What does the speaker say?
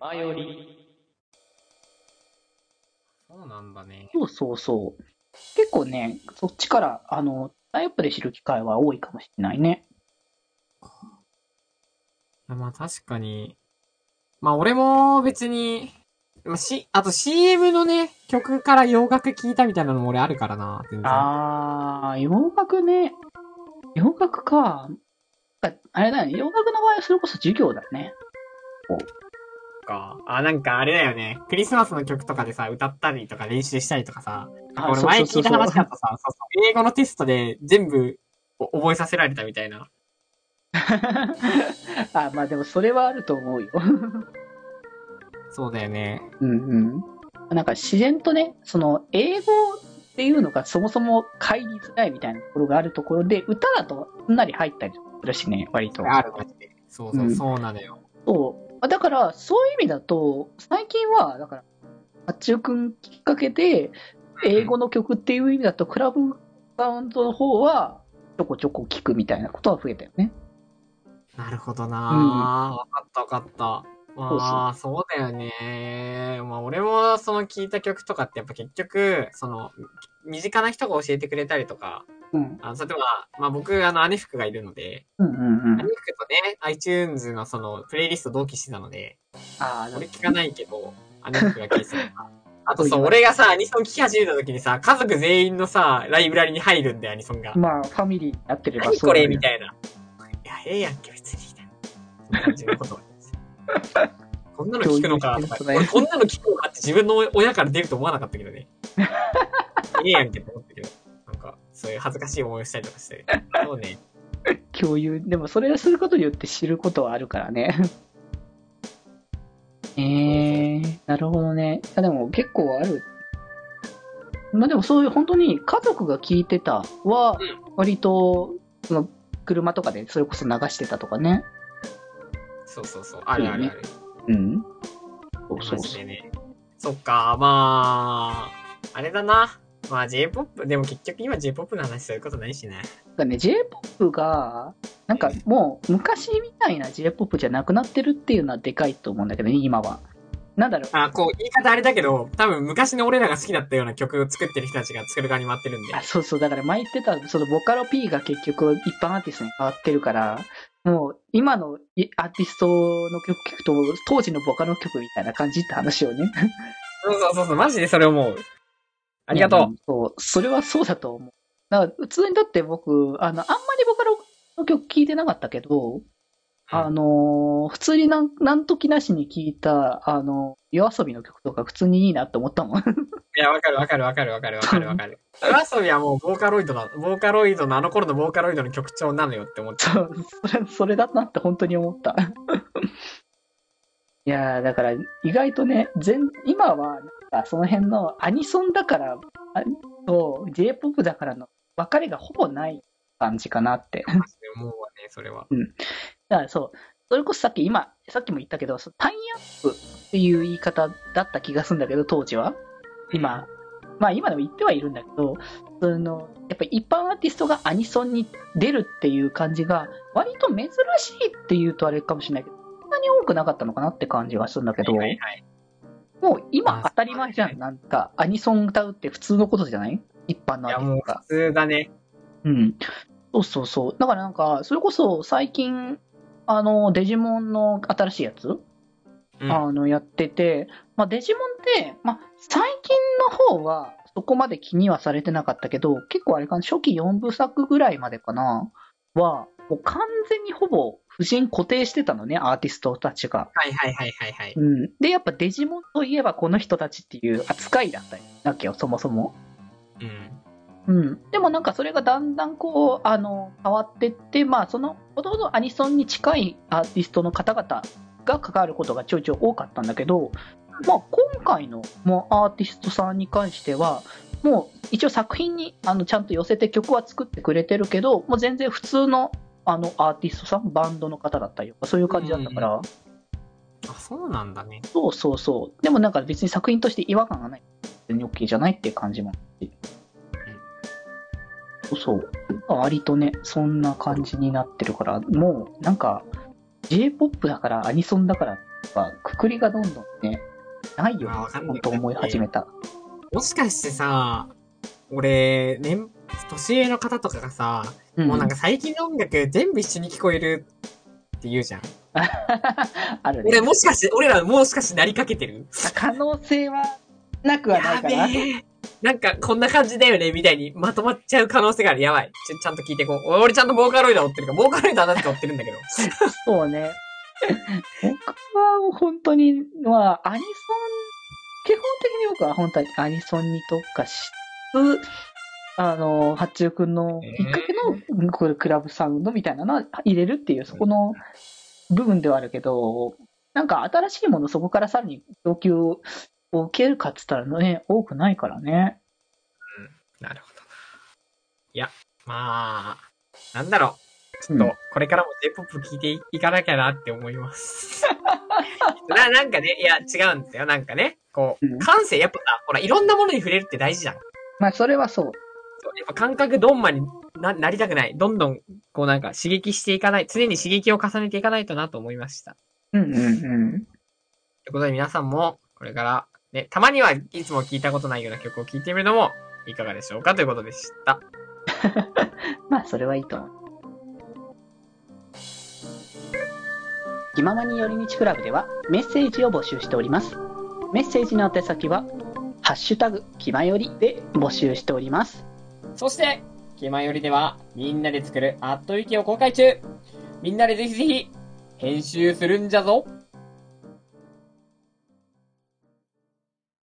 前より。そうなんだね。そうそうそう。結構ね、そっちから、あの、タイアップで知る機会は多いかもしれないね。まあ確かに。まあ俺も別に、まあ、し、あと CM のね、曲から洋楽聴いたみたいなのも俺あるからな、全然。あー、洋楽ね。洋楽か。ああれだよね。洋楽の場合はそれこそ授業だね。か。あ、なんかあれだよね。クリスマスの曲とかでさ、歌ったりとか練習したりとかさ。あ俺前聞いた話だとさ、そうそう、英語のテストで全部お覚えさせられたみたいな。あ、まあでもそれはあると思うよ。そうだよね。うんうん。なんか自然とね、その英語っていうのがそもそも入りづらいみたいなところがあるところで、歌だとすんなり入ったりするしね、割と。あるマジで。そうそう、うんそうなのよ。そう。あだから、そういう意味だと、最近は、だから、八中くんきっかけで、英語の曲っていう意味だと、クラブサウンドの方は、ちょこちょこ聞くみたいなことは増えたよね。なるほどなぁ。わ、かったわかった。まあ、そうだよね。まあ、俺もその聞いた曲とかってやっぱ結局、その、身近な人が教えてくれたりとか、うん。あの、例えば、まあ僕、あの、姉服がいるので、うんうんうん姉。服とね、iTunes のその、プレイリスト同期してたので、ああ、俺聞かないけど、姉服が聞いてた。あとそう、俺がさ、アニソン聞き始めた時にさ、家族全員のさ、ライブラリに入るんだよ、アニソンが。まあ、ファミリーになってれば何これ？みいたいな。いや、ええやんけ、別に。みたいな。感じのこと こんなの聞くのかとか、俺こんなの聞くのかって自分の親から出ると思わなかったけどね。ええやんけって思ったけど。そういう恥ずかしい思いをしたりとかして。そうね。共有。でも、それをすることによって知ることはあるからね。えー、なるほどね。いや、でも結構ある。まあでもそういう本当に家族が聞いてたは、割と、その、車とかでそれこそ流してたとかね。そうそうそう。あるあるある。うん。そうそうそう。ね。そっか、まあ、あれだな。まあ J-POP、でも結局今 J-POP の話することないしね。なんかね、J-POP が、なんかもう昔みたいな J-POP じゃなくなってるっていうのはでかいと思うんだけどね、今は。なんだろう。あ、こう、言い方あれだけど、多分昔の俺らが好きだったような曲を作ってる人たちが作る側に回ってるんで。あそうそう、だから前言ってた、そのボカロ P が結局一般アーティストに変わってるから、もう今のいアーティストの曲聴くと、当時のボカロ曲みたいな感じって話をね。そうそうそうそう、マジでそれ思う。ありがとう。うんそう、それはそうだと思う。だから普通にだって僕、あの、あんまりボカロの曲聴いてなかったけど、あのー普通になん、なんときなしに聴いた、あの、夜遊びの曲とか普通にいいなって思ったもん。いや、わかるわかるわかるわかるわかるわかる。夜遊びはもうボーカロイドな、ボーカロイドのあの頃のボーカロイドの曲調なのよって思って。そう、それ、それだなって本当に思った。いやー、だから意外とね、全、今は、なんかその辺のアニソンだから、あと J-POP だからの分かれがほぼない感じかなって。思うわね、それは。だからそう、それこそさっき今、さっきも言ったけど、タイアップっていう言い方だった気がするんだけど、当時は。今、まあ今でも言ってはいるんだけど、その、やっぱり一般アーティストがアニソンに出るっていう感じが、割と珍しいっていうとあれかもしれないけど、なに多くなかったのかなって感じがするんだけど、はいはいはい。もう今あ当たり前じゃん。なんか、アニソン歌うって普通のことじゃない？一般のアーティストが普。通だね。うん。そうそうそう。だからなんか、それこそ最近、あの、デジモンの新しいやつ、うん。あの、やってて、まあ、デジモンって、まあ、最近の方は、そこまで気にはされてなかったけど、結構あれかな、初期4部作ぐらいまでかな、は、もう完全にほぼ、夫人固定してたのね、アーティストたちが。はいはいはいはいはい。うん。で、やっぱデジモンといえばこの人たちっていう扱いだったわけよ、そもそも。うん。うん。でもなんかそれがだんだんこう、あの、変わってって、まあその、ほとんどアニソンに近いアーティストの方々が関わることがちょいちょい多かったんだけど、まあ今回のもうアーティストさんに関しては、もう一応作品にあのちゃんと寄せて曲は作ってくれてるけど、もう全然普通のあのアーティストさん、バンドの方だったりとか、そういう感じだったから、あ、そうなんだね。そうそうそう。でもなんか別に作品として違和感がない。全然 OK じゃないっていう感じもあるし。そうそう。割とね、そんな感じになってるから、もうなんか、J-POP だから、アニソンだから、ぱ、くくりがどんどんね、ないよまあわかんない本当思い始めた。もしかしてさ、俺、年、年上の方とかがさ、うんもうなんか最近の音楽全部一緒に聞こえるって言うじゃん。あるね。俺もしかして、俺らもしかしてなりかけてる？可能性はなくはないやかな。なんか、こんな感じだよね、みたいにまとまっちゃう可能性がある。やばい。ちょ、ちゃんと聞いていこう。俺ちゃんとボーカロイドは追ってるから、ボーカロイドはなぜか追ってるんだけど。そうね。僕は本当に、まあ、アニソン、基本的に僕は本当にアニソンに特化しつつ、あの、八中くんのきっかけの、これクラブサウンドみたいなのは入れるっていう、そこの部分ではあるけど、なんか新しいものそこからさらに供給を受けるかっつったらね、多くないからね。なるほどな。いや、まあ、なんだろう。ちょっうんと、これからも J-POP 聞いていかなきゃなって思います。な、なんかね、いや、違うんですよ。なんかね、こううん、感性、やっぱさ、ほら、いろんなものに触れるって大事じゃん。まあ、それはそう。やっぱ感覚どんまにな、なりたくない。どんどん、こうなんか刺激していかない。常に刺激を重ねていかないとなと思いました。うんうんうん。ということで皆さんも、これから、ね、たまにはいつも聞いたことないような曲を聴いてみるのも、いかがでしょうかということでした。まあ、それはいいと思う。気ままに寄り道クラブではメッセージを募集しております。メッセージの宛先は、ハッシュタグ、気まよりで募集しております。そして、気前よりでは、みんなで作るアットウィキを公開中。みんなでぜひぜひ、編集するんじゃぞ。